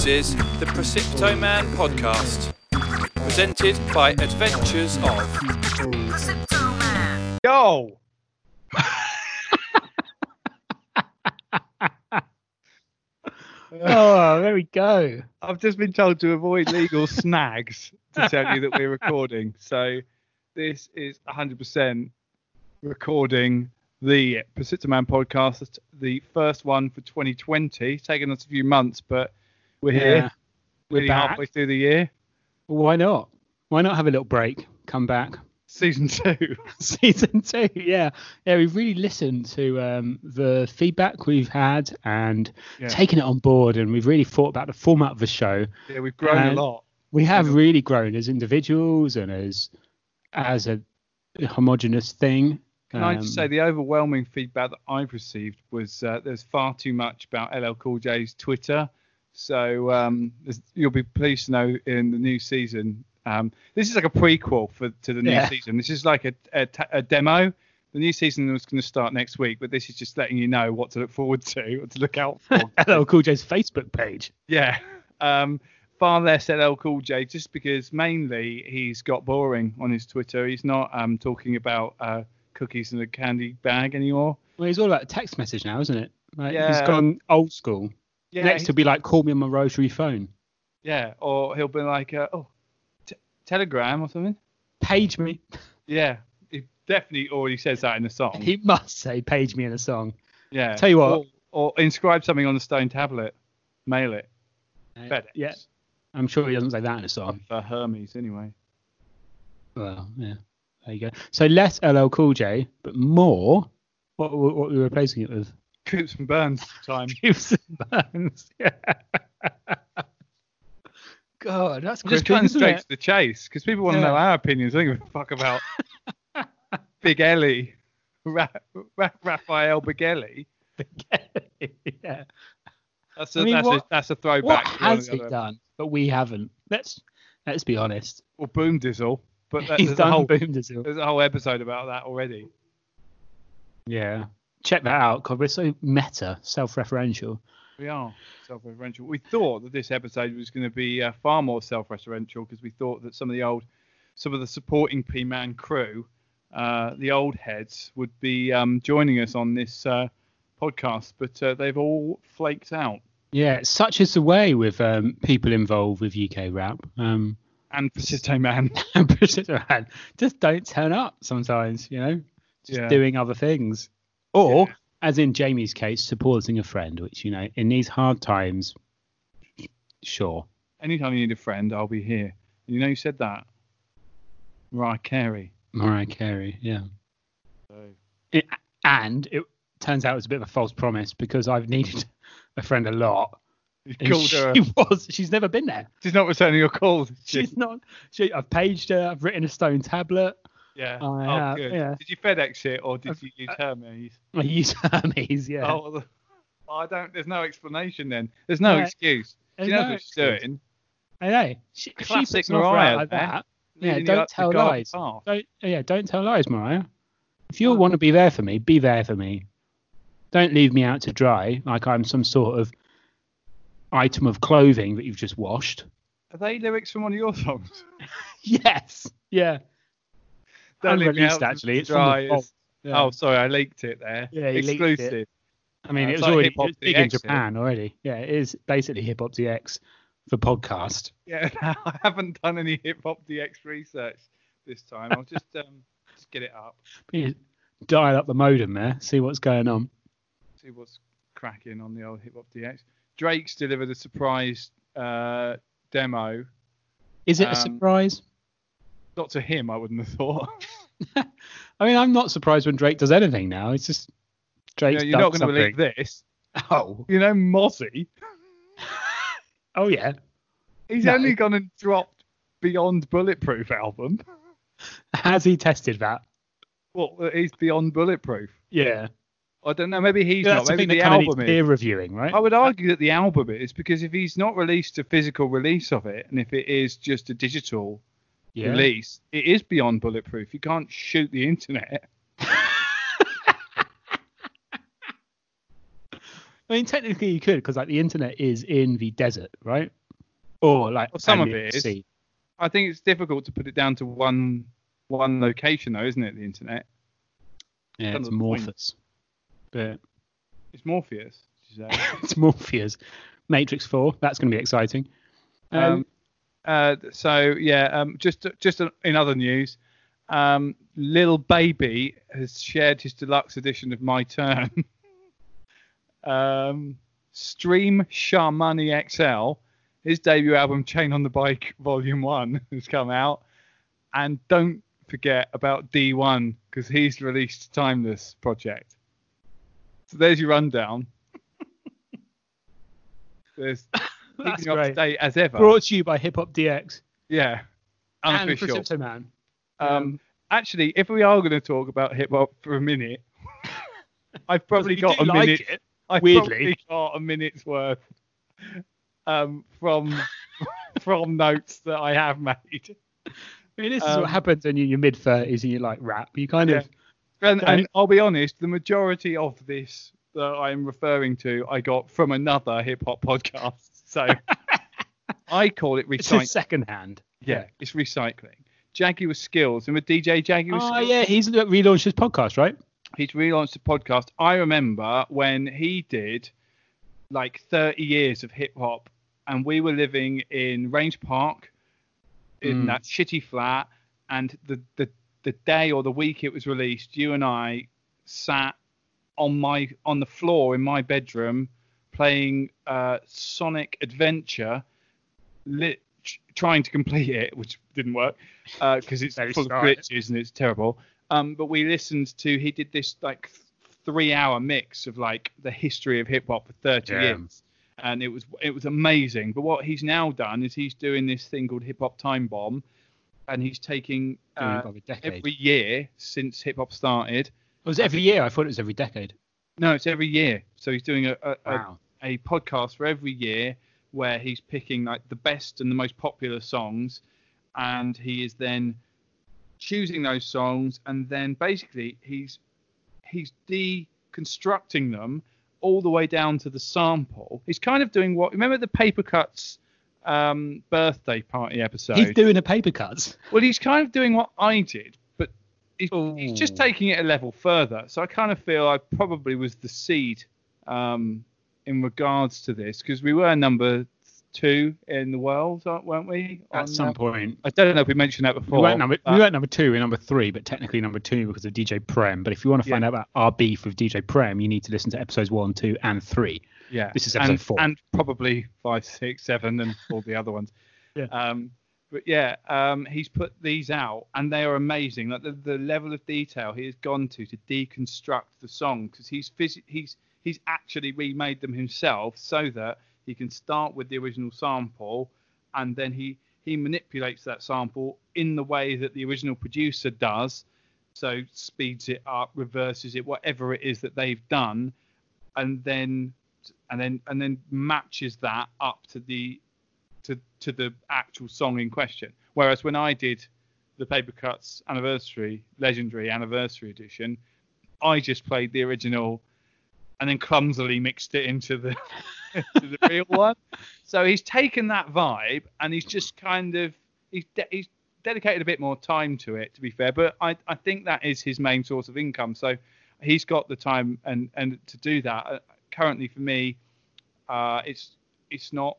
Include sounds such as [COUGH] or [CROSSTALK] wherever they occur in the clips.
This is the Precipito Man podcast, presented by Adventures of. Yo! [LAUGHS] Oh, there we go. I've just been told to avoid legal snags to tell you that we're recording. So this is 100% recording the Precipito Man podcast, the first one for 2020. It's taken us a few months, but we're here. Yeah, we're Nearly back. halfway through the year. Well, why not? Why not have a little break? Come back. Season two. [LAUGHS] Season two, yeah, yeah. We've really listened to um, the feedback we've had and Yeah. taken it on board, and we've really thought about the format of the show. Yeah, we've grown And- a lot. We have really grown as individuals and as as a homogenous thing. Can I just Um, say the overwhelming feedback that I've received was uh, there's far too much about LL Cool J's Twitter. So um, you'll be pleased to know in the new season. Um, this is like a prequel for to the new Yeah. season. This is like a, a, a demo. The new season was going to start next week, but this is just letting you know what to look forward to, [LAUGHS] what to look out for. [LAUGHS] LL Cool J's Facebook page. Yeah. Um, far less LL Cool J, just because mainly he's got boring on his Twitter. He's not um, talking about uh, cookies in a candy bag anymore. Well, he's all about text message now, isn't it? Like, He's Yeah. gone old school. Yeah, Next, he- he'll be like, "Call me on my rotary phone." yeah, or he'll be like, uh, oh, t- Telegram or something. Page me. Yeah, he definitely already says that in the song. He must say, "Page me" in a song. yeah. Tell you what. Or, or inscribe something on the stone tablet, mail it. FedEx. Yeah, I'm sure he doesn't say that in a song. For Hermes, anyway. Well, yeah. There you go. So less LL Cool J, but more. What what what are we replacing it with? Coops and Burns time. [LAUGHS] Cubes and Burns. [LAUGHS] Yeah. God, that's I'm just gripping, cutting straight it? to the chase because people want to Yeah. know our opinions. I don't give a fuck about [LAUGHS] Big Ellie, Ra- Ra- Raphael Big Ellie. yeah. That's a, I mean, that's, what- a, that's a What throwback. to one of has he done? But we haven't. Let's let's be honest. Or Boom Dizzle. But that, He's there's, a done whole, boom dizzle. there's a whole episode about that already. Yeah. Check that out, because we're so meta, self-referential. We are self-referential. We thought that this episode was going to be uh, far more self-referential because we thought that some of the old, some of the supporting P-Man crew, uh, the old heads, would be um, joining us on this uh, podcast, but uh, they've all flaked out. Yeah, such is the way with um, people involved with UK rap. Um, And Precipito Man. [LAUGHS] and just don't turn up sometimes, you know, just Yeah. doing other things. Or, Yeah. as in Jamie's case, supporting a friend, which, you know, in these hard times, sure. Anytime you need a friend, I'll be here. And you know you said that? Mariah Carey. Mariah Carey, yeah. So, It, and it turns out it was a bit of a false promise because I've needed [LAUGHS] a friend a lot. you called she her. [LAUGHS] was, she's never been there. She's not returning your calls. she? She's not. She, I've paged her. I've written a stone tablet. Yeah. I oh, have, good. yeah. Did you FedEx it or did I've- you use uh, Hermes? [LAUGHS] I use Hermes. Yeah. Oh, the- [LAUGHS] I don't. There's no explanation then. There's no Yeah. excuse. She knows no what she's doing. I know. She, she Classic out Mariah like that. Yeah, don't you up the tell lies. path. Don't, yeah, don't tell lies, Mariah. If you Oh. want to be there for me, be there for me. Don't leave me out to dry like I'm some sort of item of clothing that you've just washed. Are they lyrics from one of your songs? [LAUGHS] Yes. Yeah. Don't leave Unreleased, actually. It's from the Yeah. Oh, sorry, I leaked it there. Yeah, leaked it. Exclusive. I mean, uh, it it's was like already it was big in DX, isn't it? Japan already. Yeah, it is basically Hip Hop DX for podcast. Yeah, [LAUGHS] I haven't done any hip hop DX research this time. I'll just um just get it up, You dial up the modem there, see what's going on. see what's cracking on the old hip hop DX. Drake's delivered a surprise uh, demo. Is it a Um, surprise? Not to him, I wouldn't have thought. [LAUGHS] I mean, I'm not surprised when Drake does anything now. It's just You Drake's know, you're not going to believe this. [LAUGHS] Oh, You know, Mozzy. [LAUGHS] oh yeah. He's No. only gone and dropped Beyond Bulletproof album. Has he tested that? Well, uh, he's Beyond Bulletproof. Yeah. I don't know. Maybe he's Yeah, not. the Maybe the that kind of album is. peer reviewing, right? I would argue that the album is because if he's not released a physical release of it, and if it is just a digital yeah. release, it is beyond bulletproof. You can't shoot the internet. [LAUGHS] I mean, technically you could because like the internet is in the desert, right? Or like Well, some of it is. sea. I think it's difficult to put it down to one one location, though, isn't it? The internet. Yeah, it's of the point. Morpheus. But It's Morpheus. did you say? [LAUGHS] it's Morpheus. Matrix 4, that's going to be exciting. Um, Um, uh, so yeah, um, just just in other news, um, Lil Baby has shared his deluxe edition of My Turn. [LAUGHS] um, Stream Sharmani XL, his debut album Chain on the Bike [LAUGHS] Volume One has come out, and don't forget about D1 because he's released Timeless Project. So there's your rundown. [LAUGHS] There's That's keeping up to date as ever. Brought to you by Hip Hop DX Yeah, and unofficial. Man. Um, actually, if we are going to talk about hip hop for a minute, [LAUGHS] I've probably You got do a like minute. it. I've weirdly. probably got a minute's worth um, from [LAUGHS] from notes that I have made. I mean, this is Um, what happens when you're in your mid 30s and you like rap. You kind of. And, Okay. and I'll be honest, the majority of this that I'm referring to, I got from another hip hop podcast. So [LAUGHS] I call it It's recycling. second hand. Yeah, it's recycling. Jaguar Skills. And with DJ Jaguar Oh, Skills, yeah, he's relaunched his podcast, right? he's relaunched the podcast. I remember when he did like 30 years of hip hop, and we were living in Range Park in Mm. that shitty flat. And the, the the day or the week it was released, you and I sat on my on the floor in my bedroom playing uh, Sonic Adventure, lit, trying to complete it, which didn't work because [LAUGHS] it's full of glitches and it's terrible. Um, but we listened to he did this like three hour mix of like the history of hip hop for 30 Yeah. years and it was it was amazing but what he's now done is he's doing this thing called hip hop time bomb and he's taking uh, by the decade. every year since hip hop started It was every year? I thought it was every decade. no it's every year so he's doing a, a, a Wow. A podcast for every year where he's picking like the best and the most popular songs and he is then choosing those songs and then basically he's he's deconstructing them all the way down to the sample he's kind of doing what remember the paper cuts um, birthday party episode He's doing a paper cuts. well, he's kind of doing what I did, but he's, he's just taking it a level further. So I kind of feel I probably was the seed um, in regards to this because we were number two in the world, weren't we? At some uh, point. I don't know if we mentioned that before. We weren't, number, we weren't number two, we're number three, but technically number two because of DJ Prem. But if you want to Yeah. find out about our beef with DJ Prem, you need to listen to episodes one, two, and three. yeah, this is episode and, four. and probably five, six, seven, and all the other ones. [LAUGHS] Yeah. Um, but yeah, um, he's put these out, and they are amazing. Like the, the level of detail he has gone to to deconstruct the song, because he's phys- he's he's actually remade them himself, so that he can start with the original sample, and then he he manipulates that sample in the way that the original producer does, so speeds it up, reverses it, whatever it is that they've done, and then and then and then matches that up to the to to the actual song in question. Whereas when I did the Paper Cuts anniversary, legendary anniversary edition, I just played the original and then clumsily mixed it into the [LAUGHS] to the real one. So he's taken that vibe and he's just kind of he's de- he's dedicated a bit more time to it to be fair but I, I think that is his main source of income so he's got the time and and to do that uh, currently for me uh it's it's not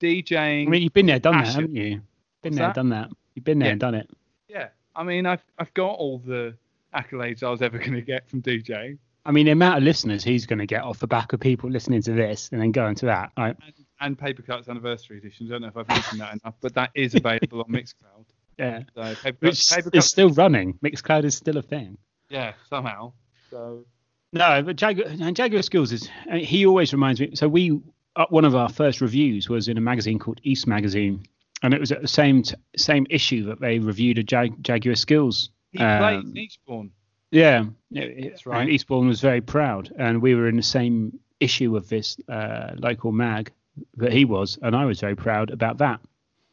DJing I mean, you've been there, done that, haven't you? Been What's there, that? done that. You've been there Yeah. and done it. yeah I mean I've I've got all the accolades I was ever going to get from DJing I mean, the amount of listeners he's going to get off the back of people listening to this and then going to that. Like, and, and Paper Cuts anniversary edition I don't know if I've mentioned that enough but that is available on Mixcloud [LAUGHS] yeah. so Paper Which Paper is still running. Mixcloud is still a thing. yeah somehow so No, but Jaguar, and Jaguar Skills is. He always reminds me. So we, uh, one of our first reviews was in a magazine called East Magazine, and it was at the same t- same issue that they reviewed a Jag- Jaguar Skills. he um, plays in Eastbourne Yeah, That's right. Eastbourne was very proud, and we were in the same issue of this uh, local mag that he was, and I was very proud about that.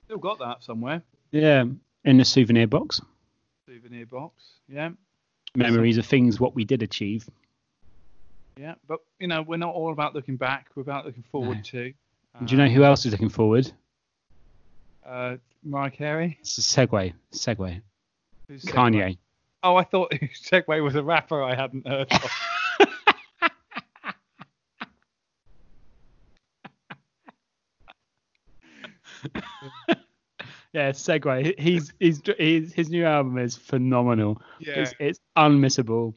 still got that somewhere Yeah, in the souvenir box, souvenir box yeah memories of things what we did achieve. Yeah, but you know we're not all about looking back. We're about looking forward No. too. Do you know who else is looking forward? Uh, Mariah Carey. It's a segue. Segue. Who's Segway? Kanye. Oh, I thought [LAUGHS] Segway was a rapper I hadn't heard of. [LAUGHS] Yeah, Segway. He's, he's he's his new album is phenomenal. Yeah. It's it's unmissable.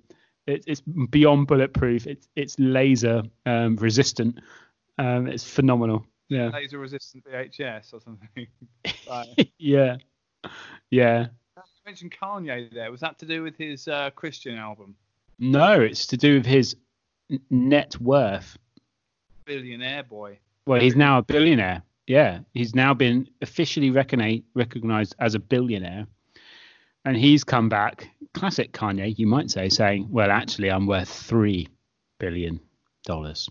It's it's beyond bulletproof. It's it's laser um, resistant. Um, it's phenomenal. Yeah. Laser resistant VHS or something. [LAUGHS] Yeah. Yeah. You mentioned Kanye there. Was that to do with his uh, Christian album, No, it's to do with his n- net worth. Billionaire Boy? Well, he's now a billionaire. Yeah, he's now been officially recogni- recognized as a billionaire, and he's come back, classic Kanye, you might say, saying, "Well, actually, I'm worth three billion dollars."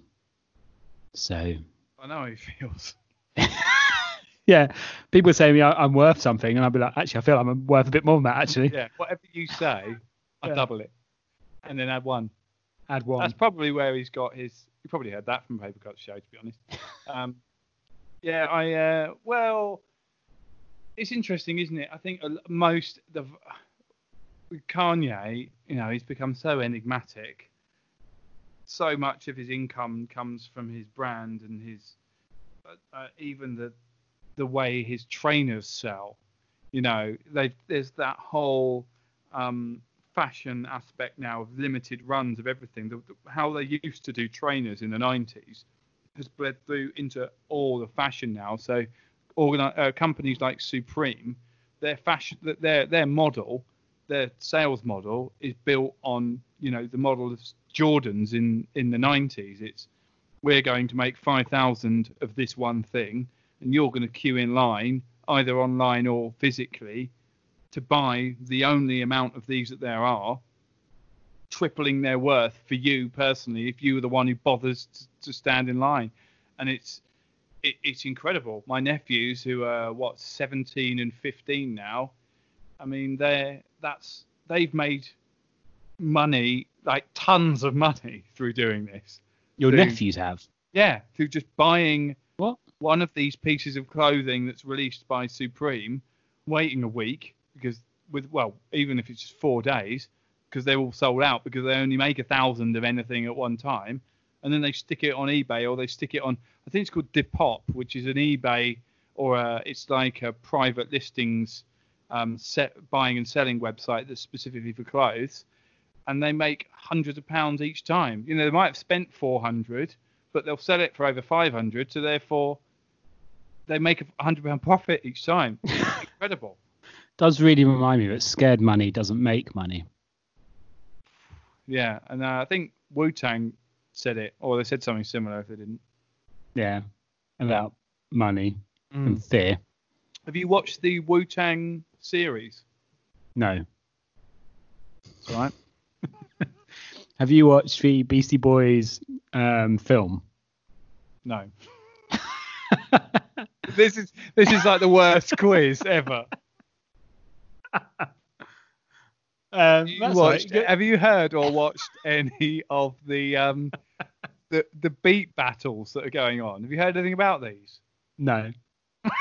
So, I know how he feels. [LAUGHS] [LAUGHS] yeah, people say me I'm worth something, and I'll be like, actually, I feel I'm worth a bit more than that. Actually, Yeah, whatever you say, I Yeah. double it, and then add one. add one. That's probably where he's got his. You probably heard that from Paper Cut Show, to be honest. [LAUGHS] Um, yeah, I. Uh, well, it's interesting, isn't it? I think most the Kanye, you know, he's become so enigmatic. So much of his income comes from his brand and his, uh, uh, even the, the way his trainers sell. You know, there's that whole um, fashion aspect now of limited runs of everything. The, the- how they used to do trainers in the 90s has bled through into all the fashion now. So, uh, companies like Supreme, their fashion, their their model, their sales model is built on you know the model of Jordans in in the 90s. It's we're going to make 5,000 of this one thing, and you're going to queue in line either online or physically to buy the only amount of these that there are, tripling their worth for you personally if you were the one who bothers to, to stand in line. And it's it, it's incredible. My nephews, who are what 17 and 15 now, I mean they're that's they've made money like tons of money [LAUGHS] through doing this. Your through- nephews have. Yeah, through just buying? One of these pieces of clothing that's released by Supreme, waiting a week because with well, even if it's just four days, because they're all sold out because they only make a thousand of anything at one time, and then they stick it on eBay or they stick it on I think it's called Depop, which is an eBay or a, it's like a private listings um, set buying and selling website that's specifically for clothes, and they make hundreds of pounds each time. You know, they might have spent 400, but they'll sell it for over 500, so therefore they make a 100 pound profit each time. [LAUGHS] Incredible. Does really remind me that scared money doesn't make money. Yeah, and uh, I think Wu Tang said it, or they said something similar if they didn't. Yeah, about money Mm. and fear. Have you watched the Wu Tang series? No. It's all right. [LAUGHS] [LAUGHS] Have you watched the Beastie Boys um, film? No. This is this is like the worst [LAUGHS] quiz ever. Um, You watched, right. have you heard or watched any of the um the the beat battles that are going on? Have you heard anything about these? No. [LAUGHS]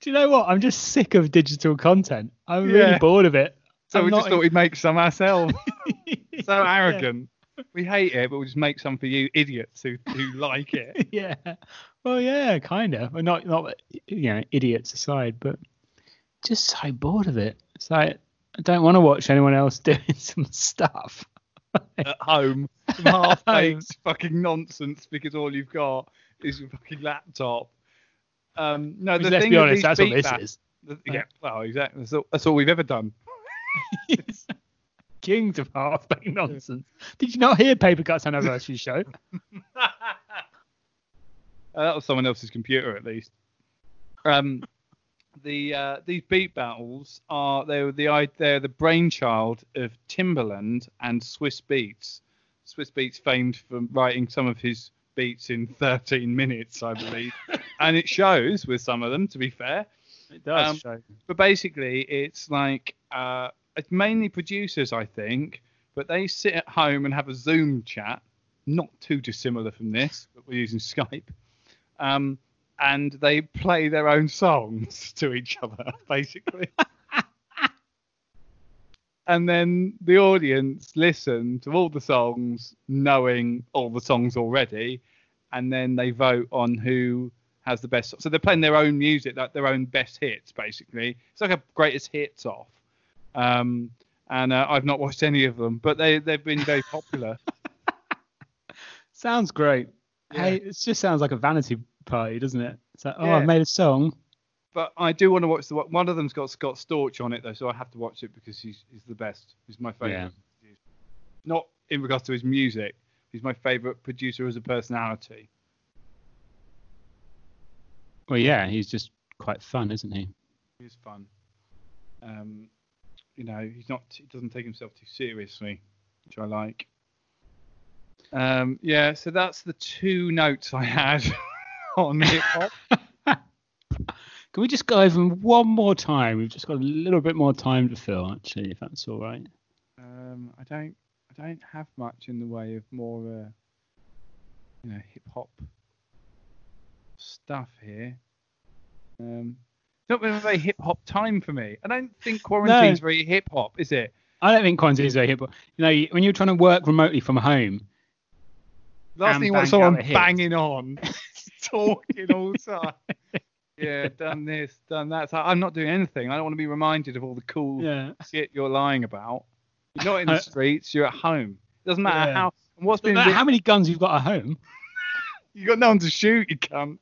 Do you know what? I'm just sick of digital content. I'm Yeah. really bored of it. So I'm we just thought we'd make some ourselves. [LAUGHS] so arrogant. We hate it, but we'll just make some for you idiots who, who [LAUGHS] like it. yeah. Well, yeah, kind of. Well, not not you know idiots aside, but just so bored of it. It's like I don't want to watch anyone else [LAUGHS] doing some stuff. At home, some [LAUGHS] half-baked fucking nonsense because all you've got is your fucking laptop. Um, no, the let's thing be honest, that's what this is. the- yeah, well, exactly. That's all, that's all we've ever done. Kings of half-baked nonsense. Did you not hear Paper Cuts Anniversary show? [LAUGHS] Uh, that was someone else's computer at least. Um, the uh, these beat battles are they were the they're the brainchild of Timberland and Swizz Beatz. Swizz Beatz famed for writing some of his beats in 13 minutes, I believe, [LAUGHS] and it shows with some of them. To be fair, It does Um, show. but basically it's like uh, it's mainly producers, I think, but they sit at home and have a Zoom chat, not too dissimilar from this, but we're using Skype. Um, and they play their own songs [LAUGHS] to each other, [LAUGHS] basically. and then the audience listen to all the songs, knowing all the songs already, and then they vote on who has the best. So they're playing their own music, like their own best hits, basically. It's like a greatest hits off. Um, and uh, I've not watched any of them, but they they've been very popular. [LAUGHS] Sounds great. Yeah. Hey, it just sounds like a vanity party, doesn't it? It's like, oh, Yeah. I've made a song. but I do want to watch the one- one of them's got Scott Storch on it though, so I have to watch it because he's he's the best. He's my favorite. Yeah. Not in regards to his music. He's my favorite producer as a personality. Well, yeah, he's just quite fun, isn't he? He's fun. Um, you know, he's not. He doesn't take himself too seriously, which I like. Um, yeah, so that's the two notes I had [LAUGHS] on hip hop. [LAUGHS] Can we just go over them one more time? We've just got a little bit more time to fill, actually, if that's all right. Um, I don't. I don't have much in the way of more, uh, you know, hip hop stuff here. Um, not been a very hip hop time for me. I don't think quarantine's very hip hop, is it? I don't think quarantine is very hip hop. You know, when you're trying to work remotely from home, Last thing you want someone out a hit. banging on, [LAUGHS] talking all the time. Yeah, done this, done that. So I'm not doing anything. I don't want to be reminded of all the cool yeah, shit you're lying about. You're not in the streets. You're at home. It Doesn't matter Yeah. how. What's no been matter how many guns you've got at home, [LAUGHS] you got no one to shoot. You cunt.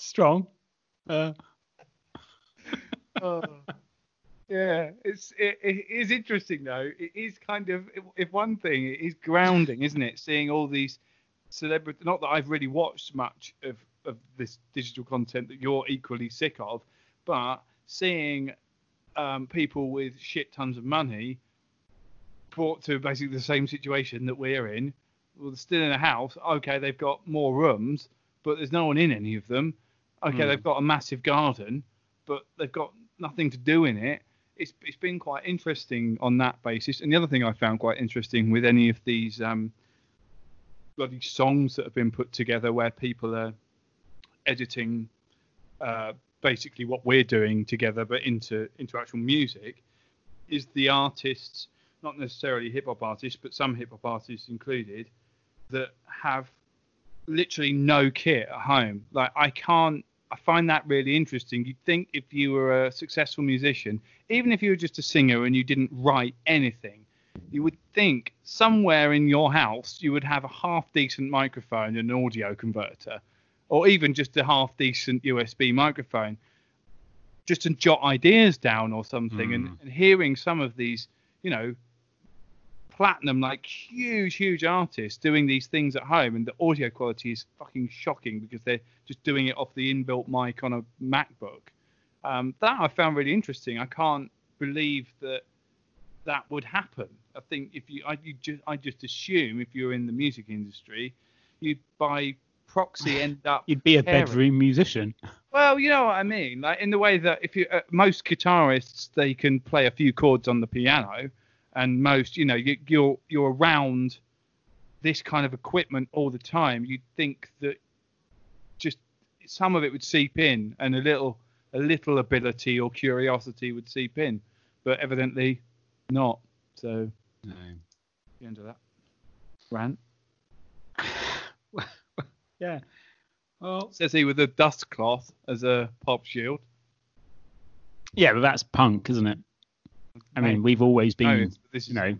Strong. Uh, [LAUGHS] Oh. yeah, it's it, it is interesting though. It is kind of if one thing, it is grounding, isn't it? Seeing all these celebrity. Not that I've really watched much of of this digital content that you're equally sick of, but seeing um, people with shit tons of money brought to basically the same situation that we're in. Well, they're still in a house. Okay, they've got more rooms, but there's no one in any of them. Okay, Hmm. they've got a massive garden, but they've got nothing to do in it. It's it's been quite interesting on that basis. And the other thing I found quite interesting with any of these um, bloody songs that have been put together, where people are editing uh, basically what we're doing together, but into into actual music, is the artists, not necessarily hip hop artists, but some hip hop artists included, that have literally no kit at home. Like I can't. I find that really interesting. You'd think if you were a successful musician, even if you were just a singer and you didn't write anything, you would think somewhere in your house you would have a half decent microphone and an audio converter, or even just a half decent USB microphone, just to jot ideas down or something. And, hmm. and hearing some of these, you know, platinum like huge huge artists doing these things at home and the audio quality is fucking shocking because they're just doing it off the inbuilt mic on a macbook um, that i found really interesting i can't believe that that would happen i think if you i you just i just assume if you're in the music industry you'd by proxy end [LAUGHS] up You'd be a caring. bedroom musician. well, you know what I mean. Like in the way that if you uh, most guitarists they can play a few chords on the piano, and most you know you, you're you're around this kind of equipment all the time. You'd think that just some of it would seep in, and a little a little ability or curiosity would seep in, but evidently not. So the end of that rant. [LAUGHS] Yeah. Well, Says he with a dust cloth as a pop shield. yeah, but that's punk, isn't it? I mean, we've always been, it's- this is you know,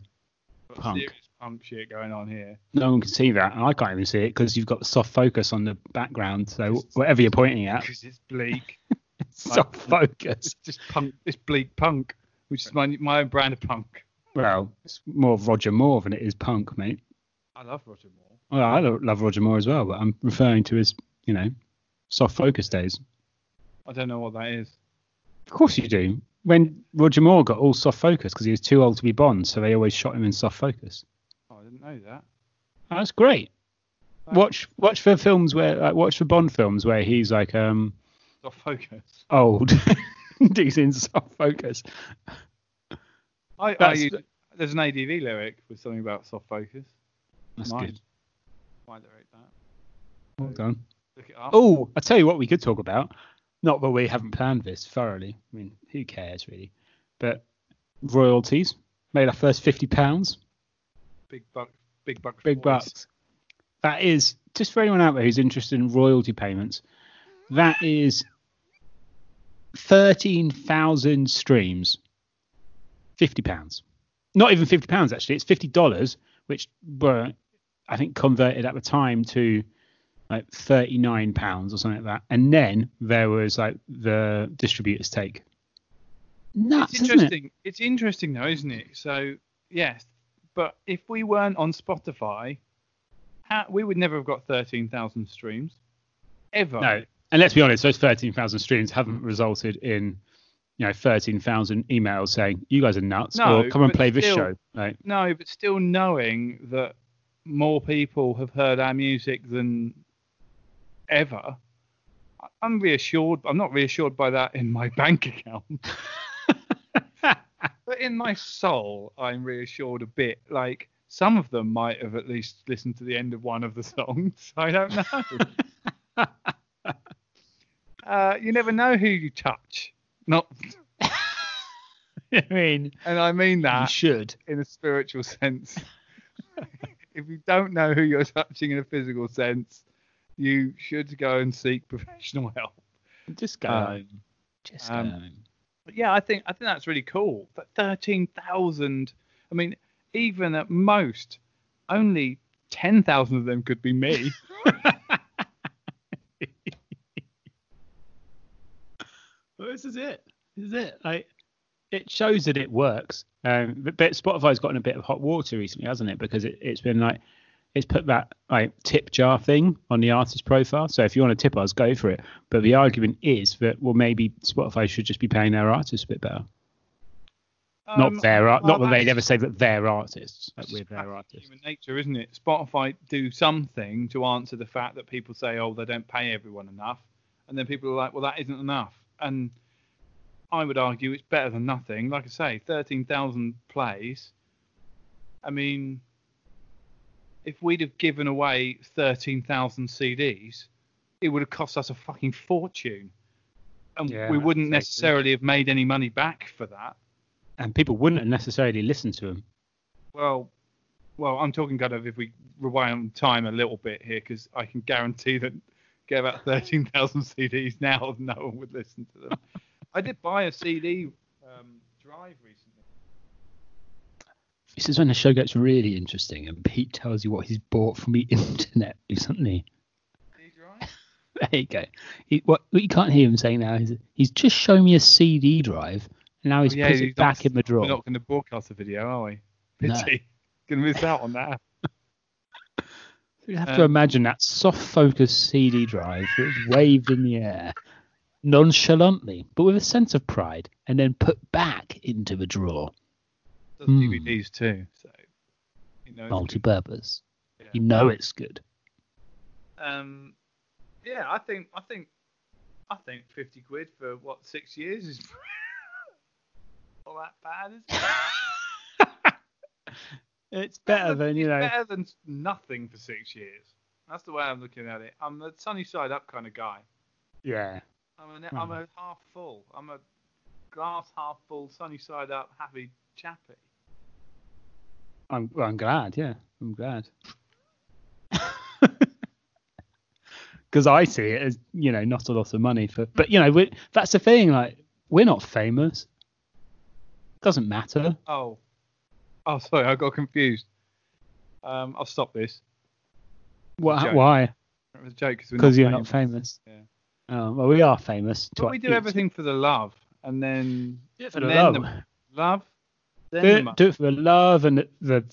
punk. punk shit going on here. no one can see that, and I can't even see it because you've got the soft focus on the background. So whatever you're pointing at, Because it's bleak. [LAUGHS] it's soft focus. it's just punk. It's bleak punk, which is my my own brand of punk. Well, it's more of Roger Moore than it is punk, mate. I love Roger Moore. Well, I love Roger Moore as well, but I'm referring to his, you know, soft focus days. I don't know what that is. Of course you do. When Roger Moore got all soft focus because he was too old to be Bond, so they always shot him in soft focus. Oh, I didn't know that. That's great. Watch watch for films where like watch for Bond films where he's like um Off focus. old. [LAUGHS] he's in soft focus. I, I use, there's an ADV lyric with something about soft focus. That's Might- good. Might lyric that. Well done. Look it up. Oh, I tell you what, we could talk about. Not that we haven't planned this thoroughly. I mean, who cares really? But royalties made our first fifty pounds. big buck, big bucks. Big boys. bucks. That is just for anyone out there who's interested in royalty payments. That is thirteen thousand streams. Fifty pounds. Not even fifty pounds actually. It's fifty dollars, which were I think converted at the time to like thirty nine pounds or something like that. And then there was like the distributor's take. Nuts, It's isn't it? interesting. It's interesting though, isn't it? So yes, but if we weren't on Spotify, how, we would never have got thirteen thousand streams, ever. No, and let's be honest, those 13,000 streams haven't resulted in, you know, 13,000 emails saying you guys are nuts No, or come and play this show. Like, No, but still knowing that more people have heard our music than ever, I'm reassured. I'm not reassured by that in my bank account. [LAUGHS] but in my soul, I'm reassured a bit. Like some of them might have at least listened to the end of one of the songs. [LAUGHS] I don't know. [LAUGHS] uh, you never know who you touch. Not, I mean, and I mean that you should. in a spiritual sense. if you don't know who you're touching in a physical sense, you should go and seek [LAUGHS] professional help. Just go home. Just um, go home. Yeah, I think I think that's really cool. But thirteen thousand. I mean, even at most, only ten thousand of them could be me. [LAUGHS] Well, this is it. This is it. Like, it shows that it works. Um, but, but Spotify's gotten a bit of hot water recently, hasn't it? Because it, it's been like, it's put that like tip jar thing on the artist profile. So if you want to tip us, go for it. But the argument is that well, maybe Spotify should just be paying their artists a bit better. Um, not their art. well, Not that they that's- never say that they're artists. It's we're their artists. Human nature, isn't it? Spotify do something to answer the fact that people say, "Oh, they don't pay everyone enough," and then people are like, "Well, that isn't enough." And I would argue it's better than nothing. Like I say, thirteen thousand plays. I mean, if we'd have given away thirteen thousand CDs, it would have cost us a fucking fortune, and Yeah, we wouldn't exactly. necessarily have made any money back for that. And people wouldn't necessarily listen to them. Well, well, I'm talking kind of if we rewind time a little bit here, because I can guarantee that get about 13,000 CDs now, [LAUGHS] no one would listen to them. I did buy a CD um, drive recently. This is when the show gets really interesting, and Pete tells you what he's bought from the [LAUGHS] internet recently. CD drive? [LAUGHS] There you go. He, what, what you can't hear him saying now is he's just shown me a CD drive, and now he's Oh, yeah, put it back not- in the drawer. We're not going to broadcast the video, are we? No. Pity. Going to miss out on that. [LAUGHS] You have to Um, imagine that soft focus CD drive that was waved in the air nonchalantly, but with a sense of pride, and then put back into the drawer. Does Hmm. DVDs too, so you know. Multi-purpose. Yeah. You know it's good. Um, yeah, I think I think I think 50 quid for what six years is [LAUGHS] not that bad, is it? [LAUGHS] It's better than you know. better than nothing for six years. That's the way I'm looking at it. I'm a sunny side up kind of guy. Yeah. I'm a, I'm a half full. I'm a glass half full, sunny side up, happy chappy. I'm well, I'm glad. Yeah, I'm glad. [LAUGHS] Because I see it as you know not a lot of money for, but you know we, that's the thing. Like we're not famous. Doesn't matter. Oh, oh, sorry, I got confused. Um, I'll stop this. Why? joke. Why? It was a joke because Because you're not famous. Yeah. Oh well, we are famous. But we do kids. everything for the love, and then Do it for and the then love. the- love. Do, the it, do it for the love and the, the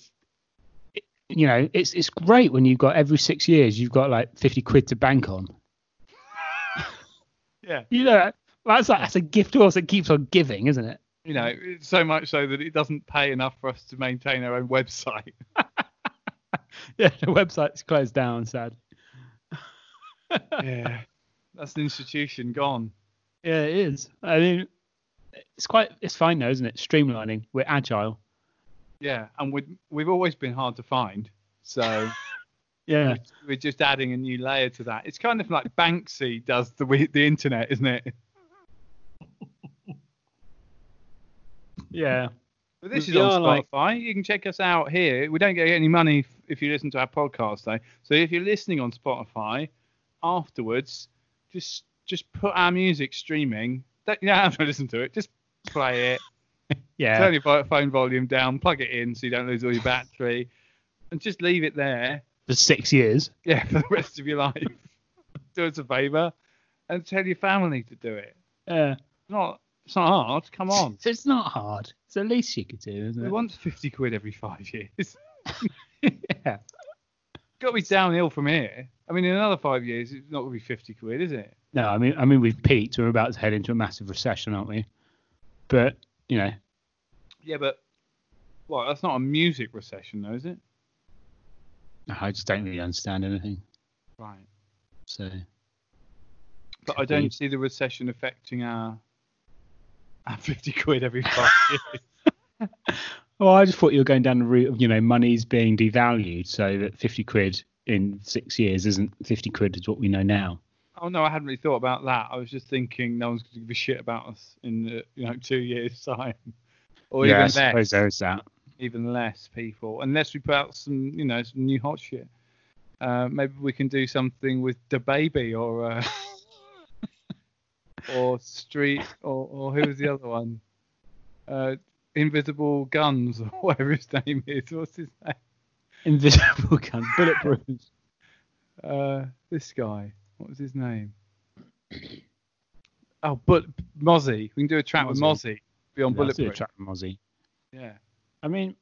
you know it's it's great when you've got every six years you've got like 50 quid to bank on. [LAUGHS] Yeah, you know that's like, that's a gift to us that keeps on giving isn't it? You know, it's so much so that it doesn't pay enough for us to maintain our own website. [LAUGHS] yeah the website's closed down sad. [LAUGHS] Yeah, that's an institution gone. yeah it is. I mean it's quite it's fine though, isn't it? Streamlining. We're agile. Yeah, and we we've always been hard to find, so [LAUGHS] Yeah. we're just adding a new layer to that. It's kind of like Banksy does the the internet, isn't it? [LAUGHS] Yeah. But this We is on Spotify. like- You can check us out here. We don't get any money if you listen to our podcast though. So if you're listening on Spotify, afterwards, just just put our music streaming. Don't, you don't have to listen to it. Just play it. [LAUGHS] Yeah. Turn your phone volume down. Plug it in so you don't lose all your battery, and just leave it there. For six years. Yeah, [LAUGHS] for the rest of your life. [LAUGHS] do us a favour, and tell your family to do it. Yeah. It's not it's not hard. Come on. So it's not hard. It's the least you could do, isn't it? We it? want fifty quid every five years. yeah. got to be downhill from here. I mean, in another five years, it's not going to be 50 quid, is it? No, I mean, I mean, we've peaked. We're about to head into a massive recession, aren't we? But you know, Yeah, but well, that's not a music recession, though, is it? I just don't really understand anything. Right. So But I don't see the recession affecting our, our [LAUGHS] 50 quid every five [LAUGHS] years. Well, I just thought you were going down the route of, you know, money's being devalued, so that 50 quid in six years isn't 50 quid is what we know now. Oh no, I hadn't really thought about that. I was just thinking no one's going to give a shit about us in you know two years time, [LAUGHS] or yeah, I even suppose less, there is that. even less people, unless we put out some you know some new hot shit. Uh, maybe we can do something with the baby or uh, [LAUGHS] or street or or who was the other one? Uh, Invisible Guns or [LAUGHS] whatever his name is. What's his name? Invisible gun, bulletproof. Uh, this guy. What was his name? Oh, but Mozzy. We can do a track with Mozzy. Be on Let's do a Bulletproof. track with Mozzy. Yeah. I mean,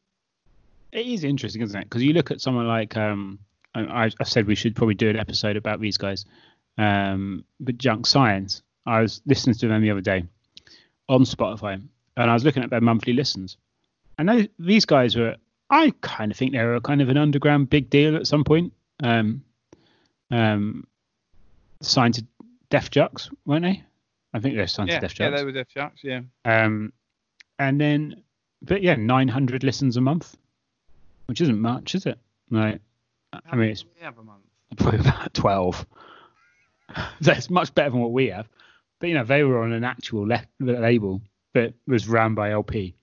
it is interesting, isn't it? Because you look at someone like um, I, I said we should probably do an episode about these guys, um, but Junk Science. I was listening to them the other day on Spotify, and I was looking at their monthly listens, and they, these guys were. I kind of think they were kind of an underground big deal at some point. Um, um, signed to Def Jux, weren't they? I think they're signed Yeah, to Def yeah, Jux. they were Def Sharks, yeah. Um, and then, but yeah, 900 listens a month, which isn't much, is it? Like, I mean, it's we have a month. probably [LAUGHS] about 12. That's much better than what we have. But, you know, they were on an actual le- label that was run by El-P.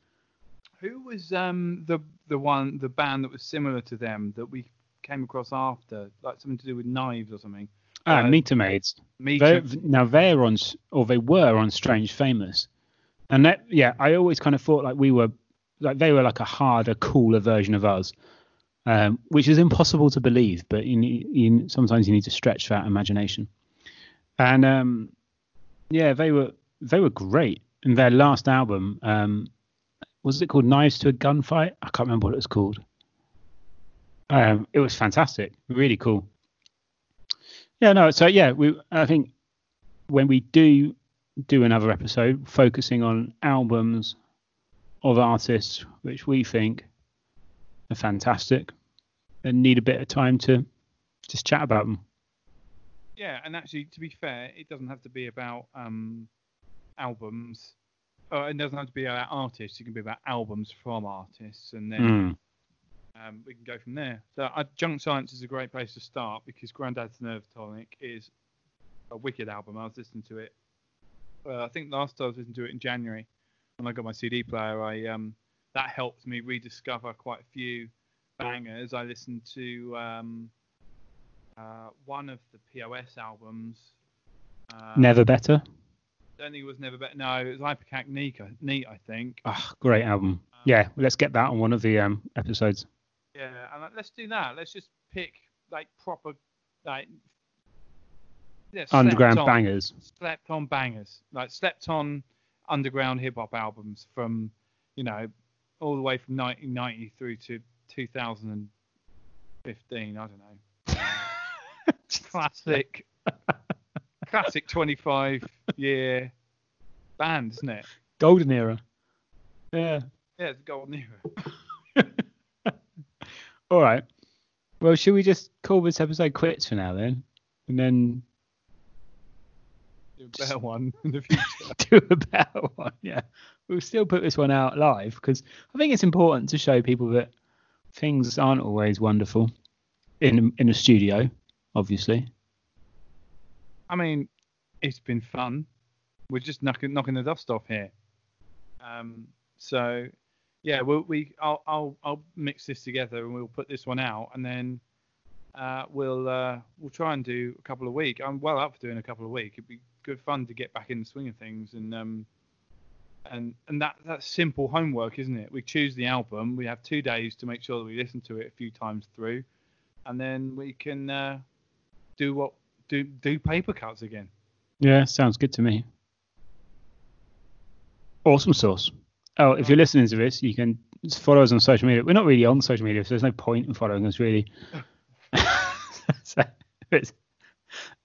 Who was um the the one the band that was similar to them that we came across after, like something to do with knives or something? Ah, Uh, Meter Maids. Me They, Too. now they're on, s- or they were on Strange Famous, and that yeah, I always kind of thought like we were, like they were like a harder, cooler version of us, um, which is impossible to believe, but you, need, you sometimes you need to stretch that imagination, and um, yeah, they were they were great. And their last album, um, was it called Knives to a Gunfight? I can't remember what it was called. Um, it was fantastic, really cool. Yeah, no. So yeah, we I think when we do do another episode focusing on albums of artists which we think are fantastic and need a bit of time to just chat about them. Yeah, and actually, to be fair, it doesn't have to be about um albums. Oh, it doesn't have to be about artists. It can be about albums from artists, and then Mm. Um, we can go from there. So uh, Junk Science is a great place to start because Grandad's Nerve Tonic is a wicked album. I was listening to it. Uh, I think last time I was listening to it in January when I got my CD player. I um, that helped me rediscover quite a few bangers. I listened to um, uh, one of the POS albums. Uh, Never better. Don't think it was never better. No, it was Ipecac Neat. I- Neat, I think. Ah, great album. Yeah, let's get that on one of the um, episodes. Yeah, and like, let's do that. Let's just pick like proper like yeah, slept Underground on- bangers. slept on bangers, like slept on underground hip hop albums from you know all the way from 1990 through to 2015. I don't know. [LAUGHS] Classic, classic 25 year band, isn't it? Golden era. Yeah. Yeah, it's golden era. All right. Well, should we just call this episode quits for now then? And then do a better one in the future. [LAUGHS] do a better one. Yeah, we'll still put this one out live because I think it's important to show people that things aren't always wonderful in in a studio, obviously. I mean, it's been fun. We're just knocking knocking the dust off here. Um, so yeah, we'll, we I'll, I'll I'll mix this together and we'll put this one out and then uh, we'll uh, we'll try and do a couple of week. I'm well up for doing a couple of week. It'd be good fun to get back in the swing of things and um and and that that's simple homework, isn't it? We choose the album. We have two days to make sure that we listen to it a few times through, and then we can uh, do what do do paper cuts again. Yeah, sounds good to me. Awesome sauce. Oh, if you're listening to this, you can follow us on social media. We're not really on social media, so there's no point in following us really. [LAUGHS] so it's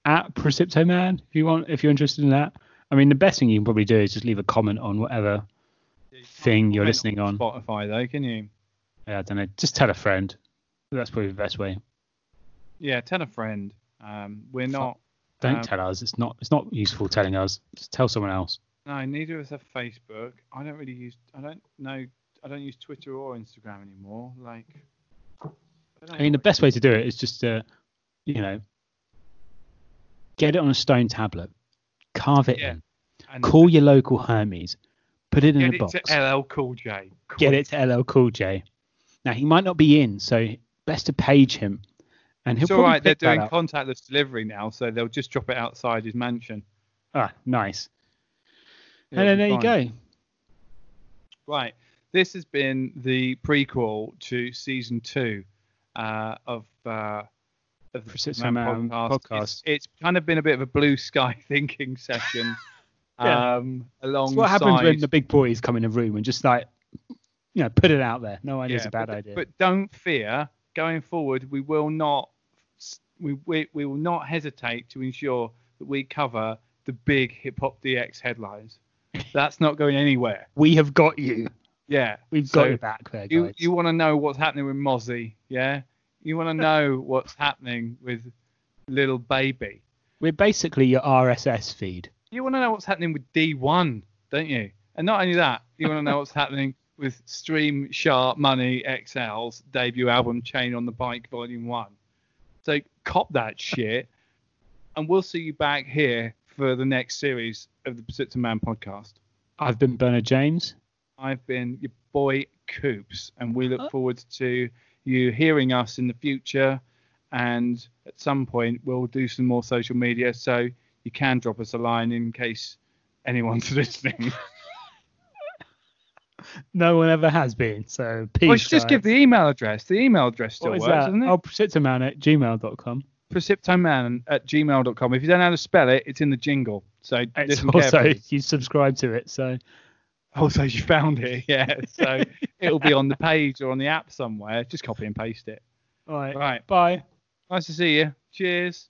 at Preciptoman if you want, if you're interested in that. I mean, the best thing you can probably do is just leave a comment on whatever thing you're listening on. Spotify though, can you? Yeah, I don't know. Just tell a friend. That's probably the best way. Yeah, tell a friend. Um, we're not. Don't um, tell us. It's not. It's not useful telling us. Just tell someone else. No, neither of us have Facebook. I don't really use. I don't know. I don't use Twitter or Instagram anymore. Like. don't I mean, the best way to do it is just to, you know, get it on a stone tablet, carve it Yeah. in, And call your local Hermes, put it in get a it box, to LL Cool J. get it to LL Cool J. Now he might not be in, so best to page him, and he'll It's all right. They're doing contactless delivery now, so they'll just drop it outside his mansion. Ah, nice. And then there you go. Right. This has been the prequel to season two uh, of uh, of the Persistent Superman Man podcast. podcast. It's, it's kind of been a bit of a blue sky [LAUGHS] thinking session. [LAUGHS] Yeah. um, alongside. It's what happens when the big boys come in a room and just like, you know, put it out there. No idea it's a bad but, idea. But don't fear. Going forward, we will not we, we we will not hesitate to ensure that we cover the big hip hop DX headlines. That's not going anywhere. we have got you. Yeah, We've So got your back there, guys. You you want to know what's happening with Mozzy? Yeah, you want to [LAUGHS] know what's happening with Lil Baby. We're basically your RSS feed. You want to know what's happening with D1, don't you? And not only that, you want to know what's [LAUGHS] happening with Stream Sharp Money XL's debut album Chain on the Bike Volume 1. So cop that [LAUGHS] shit. And we'll see you back here for the next series of the Persistent Man podcast. I've been Bernard James. I've been your boy Coops, and we look Oh. forward to you hearing us in the future. And at some point, we'll do some more social media, so you can drop us a line in case anyone's [LAUGHS] listening. [LAUGHS] No one ever has been. So peace. Well, just give the email address. The email address still What is works, that? doesn't it? Oh, Preciptoman at gmail.com. Preciptoman at gmail.com. If you don't know how to spell it, it's in the jingle. So It's also [LAUGHS] you subscribe to it, so Also, you found it, yeah. So [LAUGHS] it'll be on the page or on the app somewhere. Just copy and paste it. all right. Right. Bye. Nice to see you. Cheers.